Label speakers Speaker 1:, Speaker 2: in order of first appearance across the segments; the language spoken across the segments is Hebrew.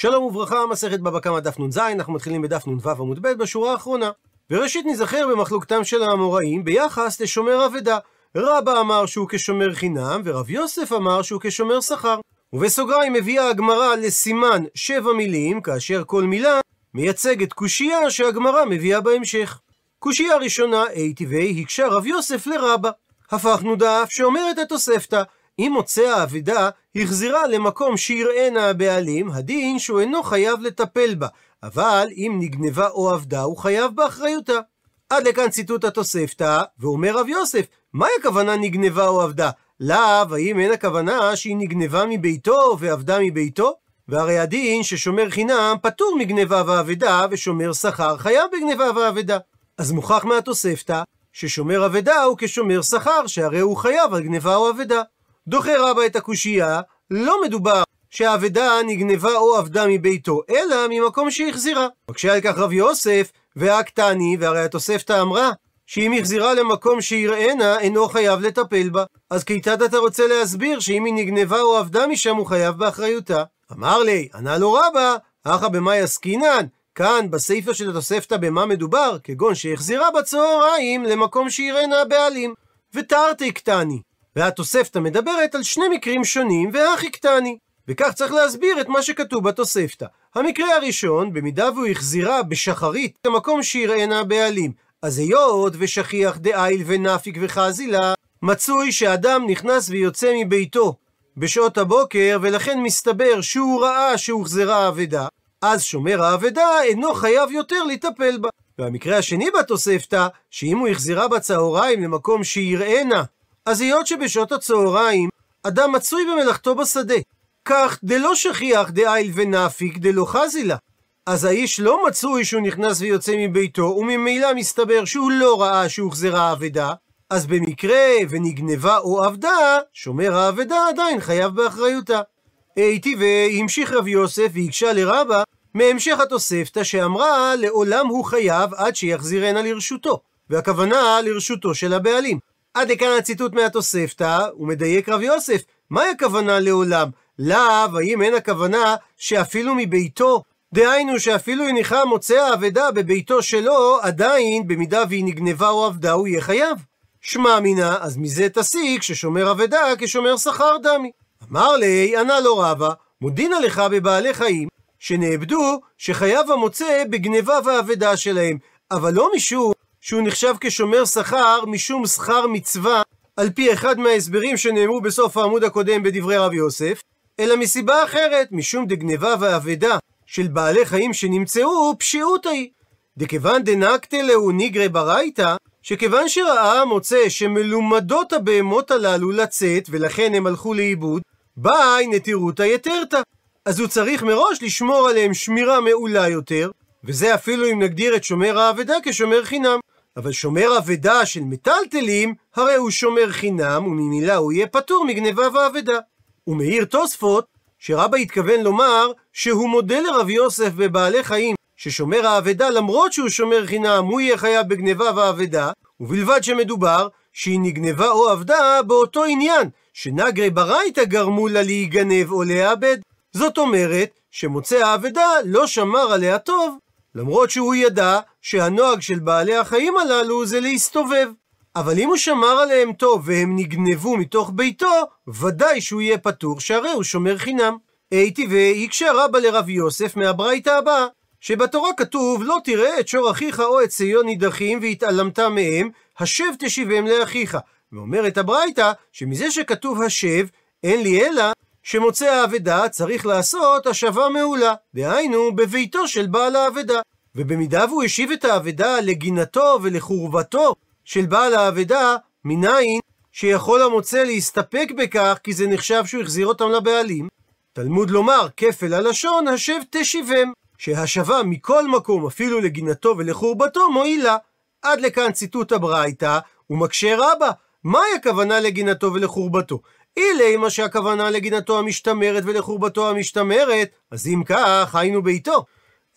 Speaker 1: שלום וברכה, מסכת בבא קמא דף נ"ז, אנחנו מתחילים בדף נ"ו עמוד ב' בשורה האחרונה. וראשית נזכר במחלוקתם של האמוראים ביחס לשומר אבדה. רבא אמר שהוא כשומר חינם, ורב יוסף אמר שהוא כשומר שכר. ובסוגריים הביאה הגמרא לסימן שבע מילים, כאשר כל מילה מייצגת קושייה שהגמרא מביאה בהמשך. קושייה ראשונה, היטיבי, הקשה רב יוסף לרבא. הפכנו דף שאומרת התוספתא, אם מוצא האבדה החזירה למקום שיראנה הבעלים, הדין שהוא אינו חייב לטפל בה, אבל אם נגנבה או אבדה, הוא חייב באחריותה. עד לכאן ציטוט התוספתא, ואומר רב יוסף, מהי הכוונה נגנבה או אבדה? לאו, האם אין הכוונה שהיא נגנבה מביתו ואבדה מביתו? והרי הדין ששומר חינם פטור מגנבה ואבדה, ושומר שכר חייב בגנבה ואבדה. אז מוכח מהתוספתא, ששומר אבדה הוא כשומר שכר, שהרי הוא חייב על גנבה או אבדה. דוחה רבה את הקושייה, לא מדובר שהאבדה נגנבה או אבדה מביתו, אלא ממקום שהחזירה. מקשה על כך רב יוסף, והקטני, והרי התוספתא אמרה, שאם החזירה למקום שיראנה, אינו חייב לטפל בה. אז כיצד אתה רוצה להסביר שאם היא נגנבה או אבדה משם, הוא חייב באחריותה? אמר לי, ענה לו רבא, אחא במאי עסקינן? כאן, בסיפא של התוספתא במה מדובר? כגון שהחזירה בצהריים למקום שיראנה הבעלים. ותרתי קטני. והתוספתא מדברת על שני מקרים שונים, והכי קטני. וכך צריך להסביר את מה שכתוב בתוספתא. המקרה הראשון, במידה והוא החזירה בשחרית למקום שיראנה הבעלים, אז היות ושכיח דאיל ונפיק וחזילה, מצוי שאדם נכנס ויוצא מביתו בשעות הבוקר, ולכן מסתבר שהוא ראה שהוחזרה האבדה, אז שומר האבדה אינו חייב יותר לטפל בה. והמקרה השני בתוספתא, שאם הוא החזירה בצהריים למקום שיראנה, אז היות שבשעות הצהריים אדם מצוי במלאכתו בשדה, כך דלא שכיח דאיל ונפיק דלא חזילה. אז האיש לא מצוי שהוא נכנס ויוצא מביתו, וממילא מסתבר שהוא לא ראה שהוחזרה האבדה, אז במקרה ונגנבה או אבדה, שומר האבדה עדיין חייב באחריותה. הייתי והמשיך רב יוסף והקשה לרבה מהמשך התוספתא שאמרה לעולם הוא חייב עד שיחזירנה לרשותו, והכוונה לרשותו של הבעלים. עד לכאן הציטוט מהתוספתא, ומדייק רב יוסף, מהי הכוונה לעולם? לאו, האם אין הכוונה שאפילו מביתו דהיינו שאפילו הניחה מוצא האבדה בביתו שלו, עדיין, במידה והיא נגנבה או אבדה, הוא יהיה חייב. שמע מינה, אז מזה תסיק ששומר אבדה כשומר שכר דמי. אמר לי, ענה לו רבא, מודינה לך בבעלי חיים, שנאבדו, שחייב המוצא בגנבה ואבדה שלהם, אבל לא משום שהוא נחשב כשומר שכר משום שכר מצווה, על פי אחד מההסברים שנאמרו בסוף העמוד הקודם בדברי רב יוסף, אלא מסיבה אחרת, משום דגנבה ואבדה של בעלי חיים שנמצאו, פשיעות היא. דכיוון דנקתה להו ניגרי ברייתא, שכיוון שראה המוצא שמלומדות הבהמות הללו לצאת, ולכן הם הלכו לאיבוד, באי נטירותא יתרתא. אז הוא צריך מראש לשמור עליהם שמירה מעולה יותר, וזה אפילו אם נגדיר את שומר האבדה כשומר חינם. אבל שומר אבדה של מטלטלים, הרי הוא שומר חינם, וממילא הוא יהיה פטור מגניבה ואבדה. ומעיר תוספות, שרבא התכוון לומר שהוא מודה לרב יוסף בבעלי חיים, ששומר האבדה למרות שהוא שומר חינם, הוא יהיה חייב בגניבה ואבדה, ובלבד שמדובר שהיא נגנבה או אבדה באותו עניין, שנגרי ברייתא גרמו לה להיגנב או לאבד. זאת אומרת, שמוצא האבדה לא שמר עליה טוב, למרות שהוא ידע שהנוהג של בעלי החיים הללו זה להסתובב. אבל אם הוא שמר עליהם טוב והם נגנבו מתוך ביתו, ודאי שהוא יהיה פטור, שהרי הוא שומר חינם. הייתי והקשה רבא לרב יוסף מהברייתא הבאה, שבתורה כתוב לא תראה את שור אחיך או את ציון נידחים והתעלמת מהם, השב תשיבם לאחיך. ואומרת הברייתא שמזה שכתוב השב, אין לי אלא שמוצא האבדה צריך לעשות השבה מעולה, דהיינו בביתו של בעל האבדה. ובמידה והוא השיב את האבדה לגינתו ולחורבתו של בעל האבדה, מניין שיכול המוצא להסתפק בכך כי זה נחשב שהוא החזיר אותם לבעלים. תלמוד לומר, כפל הלשון, השב תשיבם, שהשבה מכל מקום, אפילו לגינתו ולחורבתו, מועילה. עד לכאן ציטוט הברייתא, ומקשה רבה, מהי הכוונה לגינתו ולחורבתו? אילי מה שהכוונה לגינתו המשתמרת ולחורבתו המשתמרת, אז אם כך, היינו ביתו.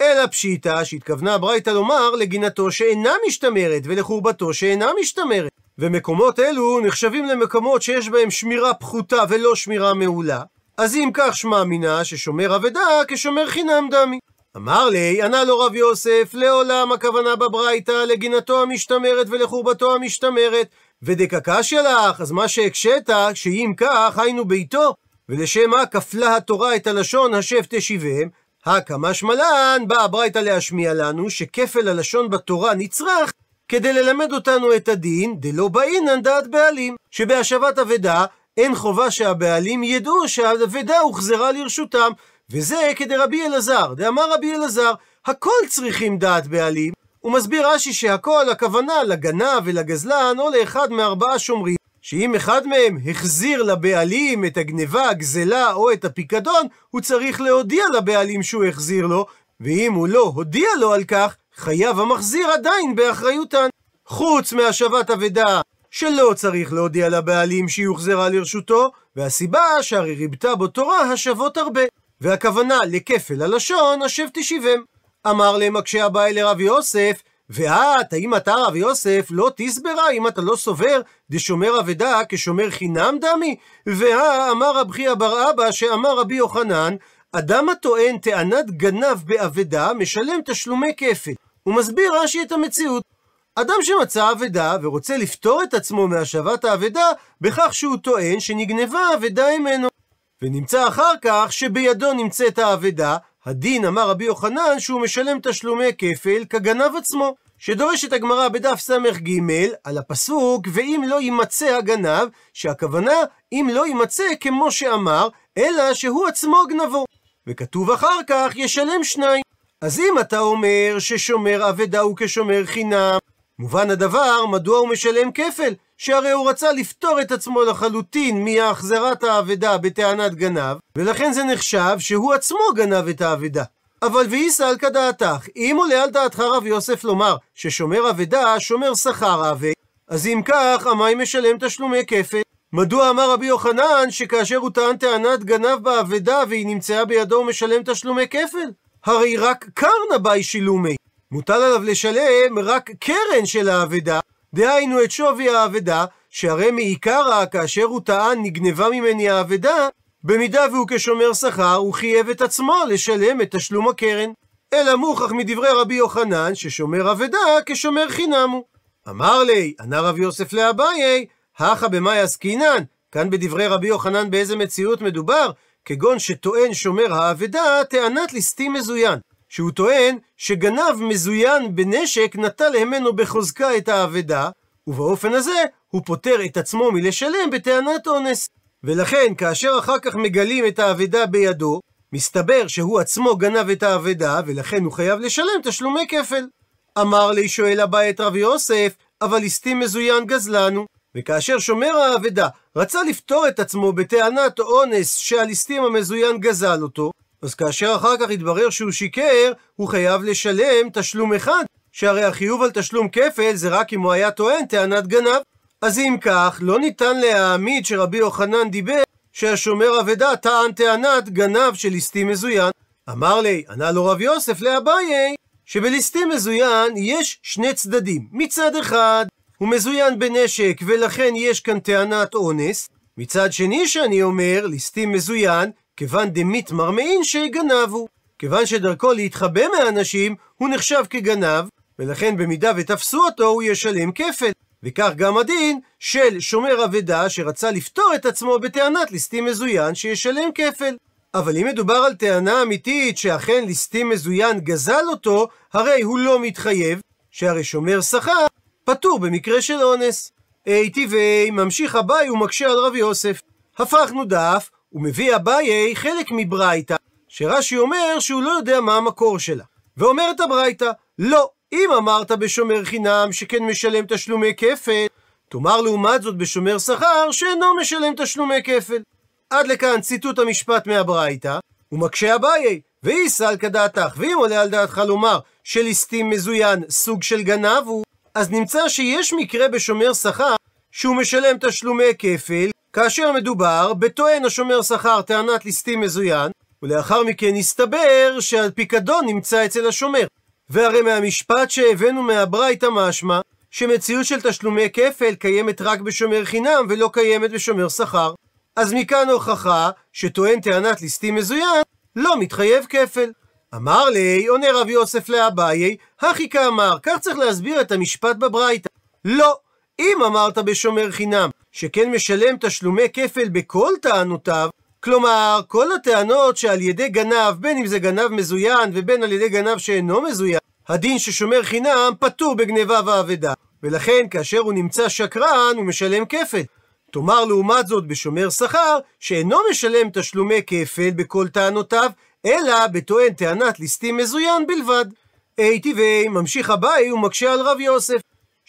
Speaker 1: אלא פשיטא שהתכוונה הברייתא לומר לגינתו שאינה משתמרת ולחורבתו שאינה משתמרת. ומקומות אלו נחשבים למקומות שיש בהם שמירה פחותה ולא שמירה מעולה. אז אם כך שמע מינה ששומר אבדה כשומר חינם דמי. אמר לי, ענה לו רב יוסף, לעולם הכוונה בברייתא לגינתו המשתמרת ולחורבתו המשתמרת. ודקקשיא לך, אז מה שהקשית, שאם כך, היינו ביתו, ולשם מה כפלה התורה את הלשון השב תשיבם, הקא שמלן, באה הברייתא להשמיע לנו שכפל הלשון בתורה נצרך כדי ללמד אותנו את הדין, דלא באינן דעת בעלים, שבהשבת אבדה אין חובה שהבעלים ידעו שהאבדה הוחזרה לרשותם, וזה כדרבי אלעזר, דאמר רבי אלעזר, הכל צריכים דעת בעלים, הוא מסביר רש"י שהכל הכוונה לגנב ולגזלן או לאחד מארבעה שומרים, שאם אחד מהם החזיר לבעלים את הגניבה, הגזלה או את הפיקדון, הוא צריך להודיע לבעלים שהוא החזיר לו, ואם הוא לא הודיע לו על כך, חייב המחזיר עדיין באחריותן. חוץ מהשבת אבדה, שלא צריך להודיע לבעלים שהיא הוחזרה לרשותו, והסיבה שהרי ריבתה בו תורה השוות הרבה. והכוונה לכפל הלשון, השב תשיבם. אמר להם מקשה הבא לרב יוסף, ואת, האם אתה רב יוסף לא תסברה, אם אתה לא סובר, דשומר אבדה כשומר חינם דמי? והא אמר רב חייא בר אבא, שאמר רבי יוחנן, אדם הטוען טענת גנב באבדה, משלם תשלומי כפל. הוא מסביר רש"י את המציאות. אדם שמצא אבדה ורוצה לפטור את עצמו מהשבת האבדה בכך שהוא טוען שנגנבה האבדה ממנו. ונמצא אחר כך שבידו נמצאת האבדה, הדין אמר רבי יוחנן שהוא משלם תשלומי כפל כגנב עצמו. שדורשת הגמרא בדף ס"ג על הפסוק ואם לא יימצא הגנב, שהכוונה אם לא יימצא כמו שאמר, אלא שהוא עצמו גנבו. וכתוב אחר כך ישלם שניים. אז אם אתה אומר ששומר אבדה הוא כשומר חינם, מובן הדבר מדוע הוא משלם כפל, שהרי הוא רצה לפטור את עצמו לחלוטין מהחזרת האבדה בטענת גנב, ולכן זה נחשב שהוא עצמו גנב את האבדה. אבל ואיסא על כדעתך, אם עולה על דעתך רב יוסף לומר ששומר אבדה שומר שכר אבי, אז אם כך, עמי משלם תשלומי כפל. מדוע אמר רבי יוחנן שכאשר הוא טען טענת גנב באבדה והיא נמצאה בידו הוא משלם תשלומי כפל? הרי רק קרנה באי שילומי. מוטל עליו לשלם רק קרן של האבדה, דהיינו את שווי האבדה, שהרי מעיקרא כאשר הוא טען נגנבה ממני האבדה, במידה והוא כשומר שכר, הוא חייב את עצמו לשלם את תשלום הקרן. אלא מוכח מדברי רבי יוחנן, ששומר אבדה כשומר חינם הוא. אמר לי, ענה רב יוסף לאביי, הכה במאי עסקינן, כאן בדברי רבי יוחנן באיזה מציאות מדובר, כגון שטוען שומר האבדה טענת ליסטים מזוין. שהוא טוען שגנב מזוין בנשק נטל ממנו בחוזקה את האבדה, ובאופן הזה הוא פוטר את עצמו מלשלם בטענת אונס. ולכן, כאשר אחר כך מגלים את האבדה בידו, מסתבר שהוא עצמו גנב את האבדה, ולכן הוא חייב לשלם תשלומי כפל. אמר לי שואל הבא את רב יוסף, אבל ליסטים מזוין גזלנו. וכאשר שומר האבדה רצה לפתור את עצמו בטענת אונס שהליסטים המזוין גזל אותו, אז כאשר אחר כך התברר שהוא שיקר, הוא חייב לשלם תשלום אחד, שהרי החיוב על תשלום כפל זה רק אם הוא היה טוען טענת גנב. אז אם כך, לא ניתן להעמיד שרבי יוחנן דיבר שהשומר אבדה טען טענת גנב של ליסטים מזוין. אמר לי, ענה לו רב יוסף לאביי, שבליסטים מזוין יש שני צדדים. מצד אחד, הוא מזוין בנשק ולכן יש כאן טענת אונס. מצד שני שאני אומר, ליסטים מזוין, כיוון דמית מרמאין שגנבו. כיוון שדרכו להתחבא מהאנשים, הוא נחשב כגנב, ולכן במידה ותפסו אותו, הוא ישלם כפל. וכך גם הדין של שומר אבדה שרצה לפתור את עצמו בטענת ליסטים מזוין שישלם כפל. אבל אם מדובר על טענה אמיתית שאכן ליסטים מזוין גזל אותו, הרי הוא לא מתחייב, שהרי שומר שכר פטור במקרה של אונס. אי טבעי, ממשיך אביי ומקשה על רב יוסף. הפכנו דף, ומביא אביי חלק מברייתא, שרש"י אומר שהוא לא יודע מה המקור שלה. ואומרת הברייתא, לא, אם אמרת בשומר חינם שכן משלם תשלומי כפל, תאמר לעומת זאת בשומר שכר שאינו משלם תשלומי כפל. עד לכאן ציטוט המשפט מהברייתא, ומקשה אביי, ואיסא על כדעתך, ואם עולה על דעתך לומר שליסטים מזוין סוג של גנב הוא, אז נמצא שיש מקרה בשומר שכר שהוא משלם תשלומי כפל, כאשר מדובר בטוען השומר שכר טענת ליסטים מזוין, ולאחר מכן הסתבר שהפיקדון נמצא אצל השומר. והרי מהמשפט שהבאנו מהברייתא משמע, שמציאות של תשלומי כפל קיימת רק בשומר חינם ולא קיימת בשומר שכר. אז מכאן הוכחה שטוען טענת ליסטים מזוין, לא מתחייב כפל. אמר לי, עונה רב יוסף לאביי, הכי כאמר, כך צריך להסביר את המשפט בברייתא. לא, אם אמרת בשומר חינם, שכן משלם תשלומי כפל בכל טענותיו, כלומר, כל הטענות שעל ידי גנב, בין אם זה גנב מזוין ובין על ידי גנב שאינו מזוין, הדין ששומר חינם פטור בגניבה ואבדה. ולכן כאשר הוא נמצא שקרן, הוא משלם כפל. תאמר לעומת זאת בשומר שכר, שאינו משלם תשלומי כפל בכל טענותיו, אלא בטוען טענת ליסטים מזוין בלבד. היטיבי, ממשיך אביי ומקשה על רב יוסף.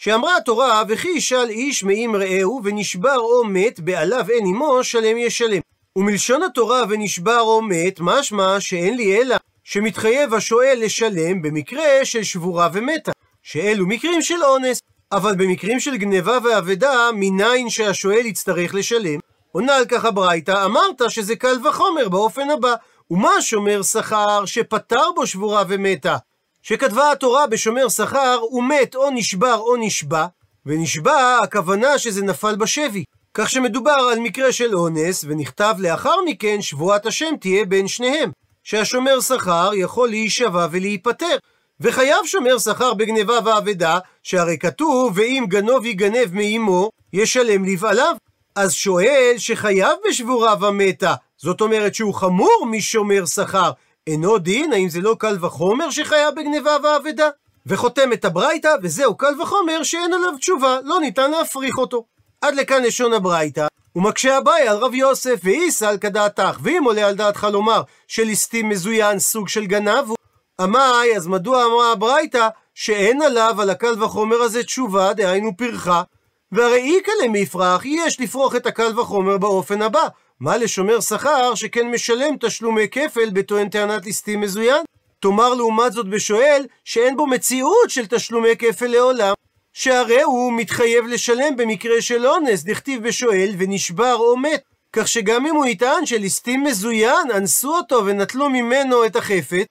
Speaker 1: שאמרה התורה, וכי ישאל איש מאם רעהו, ונשבר או מת, בעליו אין עמו, שלם ישלם. ומלשון התורה ונשבר או מת, משמע שאין לי אלא שמתחייב השואל לשלם במקרה של שבורה ומתה, שאלו מקרים של אונס. אבל במקרים של גניבה ואבדה, מניין שהשואל יצטרך לשלם? עונה על כך הברייתא, אמרת שזה קל וחומר באופן הבא. ומה שומר שכר שפטר בו שבורה ומתה? שכתבה התורה בשומר שכר, הוא מת או נשבר או נשבע, ונשבע, הכוונה שזה נפל בשבי. כך שמדובר על מקרה של אונס, ונכתב לאחר מכן שבועת השם תהיה בין שניהם. שהשומר שכר יכול להישבע ולהיפטר. וחייב שומר שכר בגניבה ואבדה, שהרי כתוב, ואם גנוב יגנב מאמו, ישלם לבעליו. אז שואל שחייב בשבורה ומתה, זאת אומרת שהוא חמור משומר שכר, אינו דין, האם זה לא קל וחומר שחייב בגניבה ואבדה? וחותם את הברייתא, וזהו קל וחומר שאין עליו תשובה, לא ניתן להפריך אותו. עד לכאן לשון הברייתא, ומקשה אביי על רב יוסף, ואיסא על כדעתך, ואם עולה על דעתך לומר שליסטים מזוין סוג של גנב הוא, עמאי, אז מדוע אמרה הברייתא שאין עליו, על הקל וחומר הזה תשובה, דהיינו פרחה? והרי איכא למפרח, יש לפרוח את הקל וחומר באופן הבא. מה לשומר שכר שכן משלם תשלומי כפל בטוען טענת ליסטים מזוין? תאמר לעומת זאת בשואל שאין בו מציאות של תשלומי כפל לעולם, שהרי הוא מתחייב לשלם במקרה של אונס, דכתיב בשואל ונשבר או מת. כך שגם אם הוא יטען שליסטים מזוין אנסו אותו ונטלו ממנו את החפת,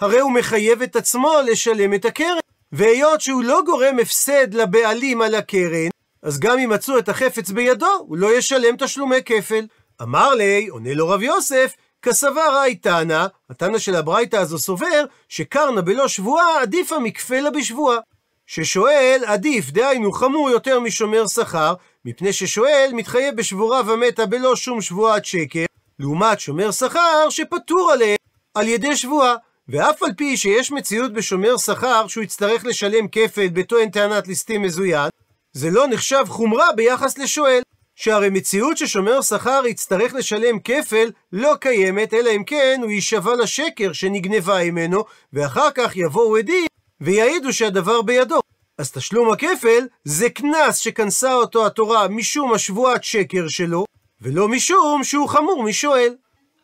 Speaker 1: הרי הוא מחייב את עצמו לשלם את הקרן. והיות שהוא לא גורם הפסד לבעלים על הקרן, אז גם אם מצאו את החפץ בידו, הוא לא ישלם תשלומי כפל. אמר לי, עונה לו רב יוסף, כסבר הייתנא, התנא של הברייתא הזו סובר, שקרנה בלא שבועה עדיפה מכפלה בשבועה. ששואל עדיף, דהיינו חמור יותר משומר שכר, מפני ששואל מתחייב בשבורה ומתה בלא שום שבועת שקר, לעומת שומר שכר שפטור עליהם על ידי שבועה. ואף על פי שיש מציאות בשומר שכר שהוא יצטרך לשלם כפל בטוען טענת ליסטים מזוין, זה לא נחשב חומרה ביחס לשואל. שהרי מציאות ששומר שכר יצטרך לשלם כפל לא קיימת, אלא אם כן הוא יישבע לשקר שנגנבה ממנו, ואחר כך יבואו עדים ויעידו שהדבר בידו. אז תשלום הכפל זה קנס שכנסה אותו התורה משום השבועת שקר שלו, ולא משום שהוא חמור משואל.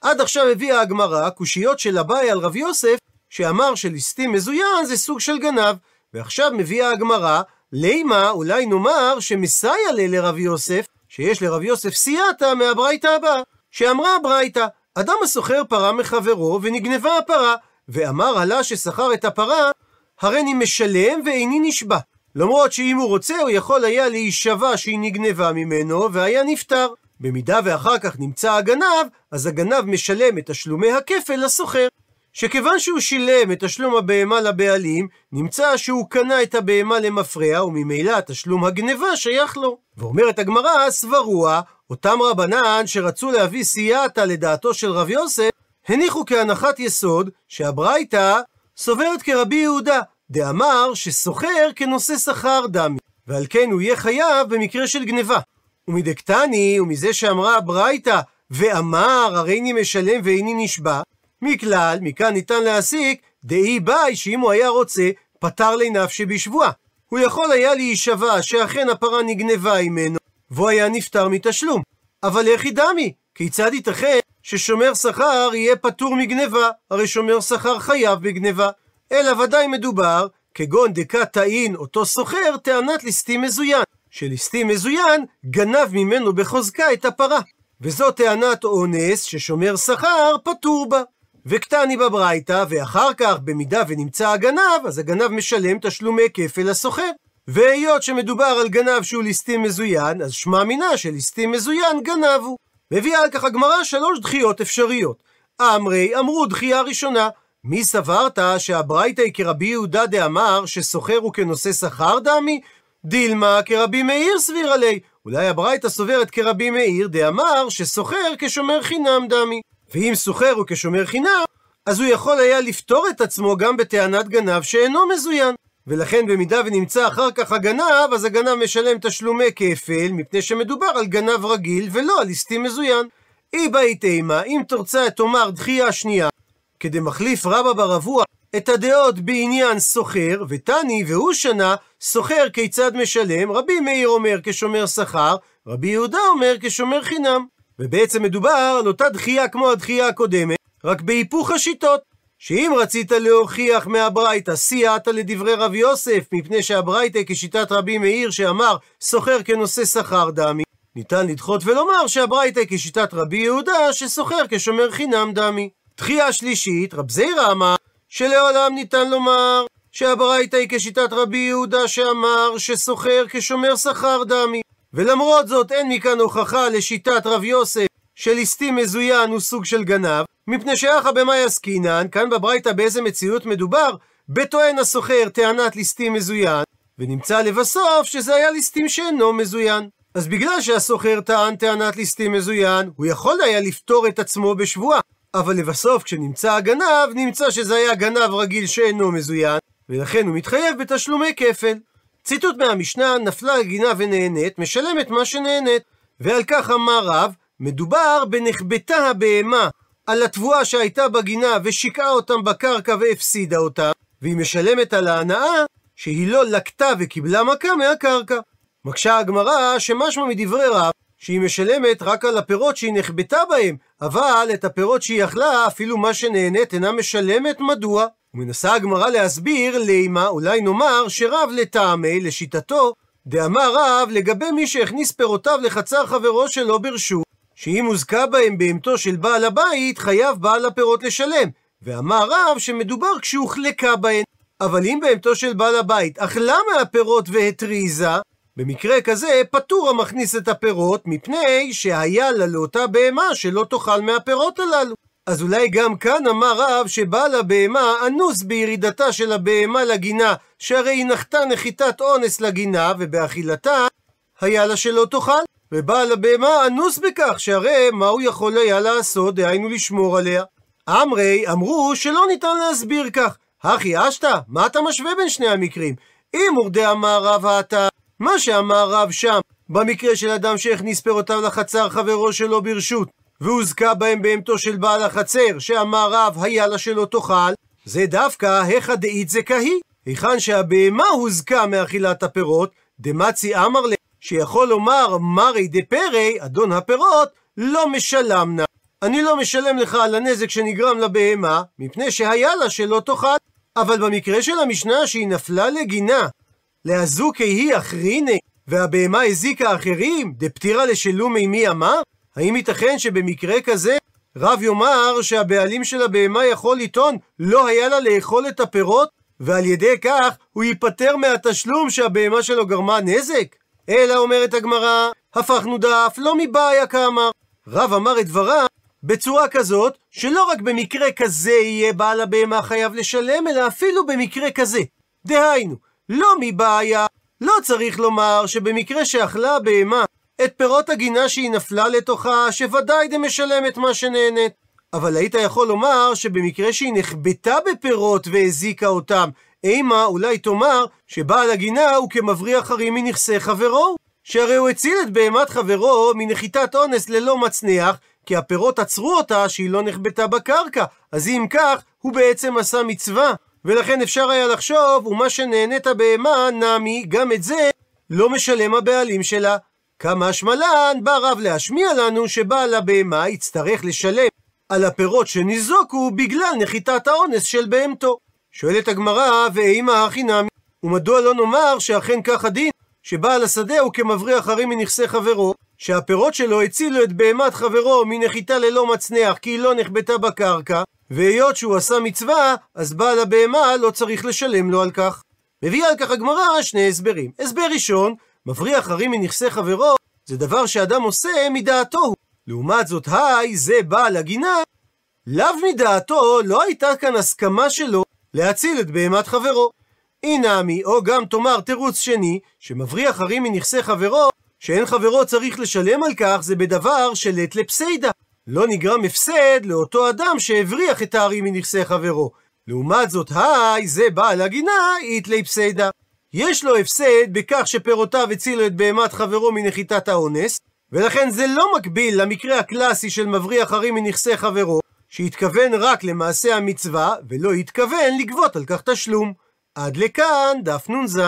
Speaker 1: עד עכשיו הביאה הגמרא קושיות של אביי על רב יוסף, שאמר שליסטים מזוין זה סוג של גנב, ועכשיו מביאה הגמרא, לימה אולי נאמר שמסייע לרב יוסף, שיש לרב יוסף סייעתא מהברייתא הבאה, שאמרה הברייתא, אדם הסוחר פרה מחברו ונגנבה הפרה, ואמר עלה ששכר את הפרה, הריני משלם ואיני נשבע. למרות שאם הוא רוצה, הוא יכול היה להישבע שהיא נגנבה ממנו, והיה נפטר. במידה ואחר כך נמצא הגנב, אז הגנב משלם את תשלומי הכפל לסוחר. שכיוון שהוא שילם את תשלום הבהמה לבעלים, נמצא שהוא קנה את הבהמה למפרע, וממילא תשלום הגניבה שייך לו. ואומרת הגמרא, סברוע, אותם רבנן שרצו להביא סייעתא לדעתו של רב יוסף, הניחו כהנחת יסוד שהברייתא סוברת כרבי יהודה, דאמר שסוחר כנושא שכר דמי, ועל כן הוא יהיה חייב במקרה של גניבה. ומדקתני, ומזה שאמרה הברייתא, ואמר הריני משלם ואיני נשבע, מכלל, מכאן ניתן להסיק, דאי ביי שאם הוא היה רוצה, פטר לנפשי בשבועה. הוא יכול היה להישבע שאכן הפרה נגנבה ממנו, והוא היה נפטר מתשלום. אבל איך ידמי? כיצד ייתכן ששומר שכר יהיה פטור מגנבה? הרי שומר שכר חייב בגנבה. אלא ודאי מדובר, כגון דקה טעין אותו סוחר, טענת ליסטים מזוין. שליסטים מזוין גנב ממנו בחוזקה את הפרה. וזו טענת אונס ששומר שכר פטור בה. וקטני בברייתא, ואחר כך, במידה ונמצא הגנב, אז הגנב משלם תשלומי כפל לסוחר. והיות שמדובר על גנב שהוא ליסטים מזוין, אז שמע מינה שליסטים מזוין גנב הוא. מביאה על כך הגמרא שלוש דחיות אפשריות. אמרי אמרו דחייה ראשונה, מי סברת שהברייתא היא כרבי יהודה דאמר שסוחר הוא כנושא שכר דמי? דילמה כרבי מאיר סביר עלי. אולי הברייתא סוברת כרבי מאיר דאמר שסוחר כשומר חינם דמי. ואם סוחר הוא כשומר חינם, אז הוא יכול היה לפתור את עצמו גם בטענת גנב שאינו מזוין. ולכן במידה ונמצא אחר כך הגנב, אז הגנב משלם תשלומי כפל, מפני שמדובר על גנב רגיל ולא על ליסטים מזוין. אי באי תימה, אם תרצה תאמר דחייה שנייה, כדי מחליף רבא ברבוע את הדעות בעניין סוחר, ותני והוא שנה, סוחר כיצד משלם, רבי מאיר אומר כשומר שכר, רבי יהודה אומר כשומר חינם. ובעצם מדובר על אותה דחייה כמו הדחייה הקודמת, רק בהיפוך השיטות. שאם רצית להוכיח מהברייתא, סייעת לדברי רבי יוסף, מפני שהברייתא כשיטת רבי מאיר שאמר סוחר כנושא שכר דמי, ניתן לדחות ולומר שהברייתא כשיטת רבי יהודה, שסוחר כשומר חינם דמי. דחייה שלישית, רב זיירא אמר, שלעולם ניתן לומר שהברייתא היא כשיטת רבי יהודה שאמר שסוחר כשומר שכר דמי. ולמרות זאת אין מכאן הוכחה לשיטת רב יוסף שליסטים מזוין הוא סוג של גנב, מפני שאחא במאי עסקינן, כאן בברייתא באיזה מציאות מדובר, בטוען הסוחר טענת ליסטים מזוין, ונמצא לבסוף שזה היה ליסטים שאינו מזוין. אז בגלל שהסוחר טען טענת ליסטים מזוין, הוא יכול היה לפתור את עצמו בשבועה. אבל לבסוף, כשנמצא הגנב, נמצא שזה היה גנב רגיל שאינו מזוין, ולכן הוא מתחייב בתשלומי כפל. ציטוט מהמשנה, נפלה הגינה ונהנית, משלמת מה שנהנית. ועל כך אמר רב, מדובר בנחבטה הבהמה על התבואה שהייתה בגינה ושיקעה אותם בקרקע והפסידה אותם, והיא משלמת על ההנאה שהיא לא לקטה וקיבלה מכה מהקרקע. מקשה הגמרא שמשמע מדברי רב שהיא משלמת רק על הפירות שהיא נחבטה בהם, אבל את הפירות שהיא אכלה, אפילו מה שנהנית אינה משלמת, מדוע? ומנסה הגמרא להסביר לימה, אולי נאמר שרב לטעמי, לשיטתו, דאמר רב לגבי מי שהכניס פירותיו לחצר חברו שלו ברשות, שאם הוזכה בהם בהמתו של בעל הבית, חייב בעל הפירות לשלם. ואמר רב שמדובר כשהוחלקה בהן. אבל אם בהמתו של בעל הבית אכלה מהפירות והתריזה, במקרה כזה פטור המכניס את הפירות, מפני שהיה לה לאותה בהמה שלא תאכל מהפירות הללו. אז אולי גם כאן אמר רב שבעל הבהמה אנוס בירידתה של הבהמה לגינה, שהרי היא נחתה נחיתת אונס לגינה, ובאכילתה היה לה שלא תאכל. ובעל הבהמה אנוס בכך, שהרי מה הוא יכול היה לעשות, דהיינו לשמור עליה. אמרי אמרו שלא ניתן להסביר כך. הכי אשתא, מה אתה משווה בין שני המקרים? אם ורדי אמר רב האתה, מה שאמר רב שם, במקרה של אדם שהכניס פירותיו לחצר חברו שלו ברשות, והוזכה בהם בהמתו של בעל החצר, שאמר רב היה לה שלא תאכל, זה דווקא היכא דאית זכהי. היכן שהבהמה הוזכה מאכילת הפירות, דמצי אמר ל... שיכול לומר מרי דפרי, אדון הפירות, לא משלם נא. אני לא משלם לך על הנזק שנגרם לבהמה, מפני שהיה לה שלא תאכל. אבל במקרה של המשנה שהיא נפלה לגינה, לאזוקי היא אחריני, והבהמה הזיקה אחרים, דפטירה לשלומי מי אמר? האם ייתכן שבמקרה כזה רב יאמר שהבעלים של הבהמה יכול לטעון לא היה לה לאכול את הפירות, ועל ידי כך הוא ייפטר מהתשלום שהבהמה שלו גרמה נזק? אלא אומרת הגמרא, הפכנו דף, לא מבעיה כאמר. רב אמר את דבריו בצורה כזאת, שלא רק במקרה כזה יהיה בעל הבהמה חייב לשלם, אלא אפילו במקרה כזה. דהיינו, לא מבעיה, לא צריך לומר שבמקרה שאכלה הבהמה את פירות הגינה שהיא נפלה לתוכה, שוודאי דמשלמת מה שנהנית. אבל היית יכול לומר שבמקרה שהיא נחבטה בפירות והזיקה אותם, אימה אולי תאמר שבעל הגינה הוא כמבריח הרים מנכסי חברו, שהרי הוא הציל את בהמת חברו מנחיתת אונס ללא מצניח, כי הפירות עצרו אותה שהיא לא נחבטה בקרקע, אז אם כך, הוא בעצם עשה מצווה. ולכן אפשר היה לחשוב, ומה שנהנית בהמה, נמי, גם את זה לא משלם הבעלים שלה. כמה השמלן בא רב להשמיע לנו שבעל הבהמה יצטרך לשלם על הפירות שניזוקו בגלל נחיתת האונס של בהמתו. שואלת הגמרא, ואימה הכי נמי, ומדוע לא נאמר שאכן כך הדין, שבעל השדה הוא כמבריח הרים מנכסי חברו, שהפירות שלו הצילו את בהמת חברו מנחיתה ללא מצנח כי היא לא נחבטה בקרקע, והיות שהוא עשה מצווה, אז בעל הבהמה לא צריך לשלם לו על כך. מביאה על כך הגמרא שני הסברים. הסבר ראשון, מבריח הרים מנכסי חברו, זה דבר שאדם עושה מדעתו. לעומת זאת, היי, זה בעל הגינה, לאו מדעתו לא הייתה כאן הסכמה שלו להציל את בהמת חברו. אינמי, או גם תאמר תירוץ שני, שמבריח הרים מנכסי חברו, שאין חברו צריך לשלם על כך, זה בדבר של עת לפסיידה. לא נגרם הפסד לאותו אדם שהבריח את הערים מנכסי חברו. לעומת זאת, היי, זה בעל הגינה, איתלי פסיידה. יש לו הפסד בכך שפירותיו הצילו את בהמת חברו מנחיתת האונס, ולכן זה לא מקביל למקרה הקלאסי של מבריח הרים מנכסי חברו, שהתכוון רק למעשה המצווה, ולא התכוון לגבות על כך תשלום. עד לכאן דף נ"ז.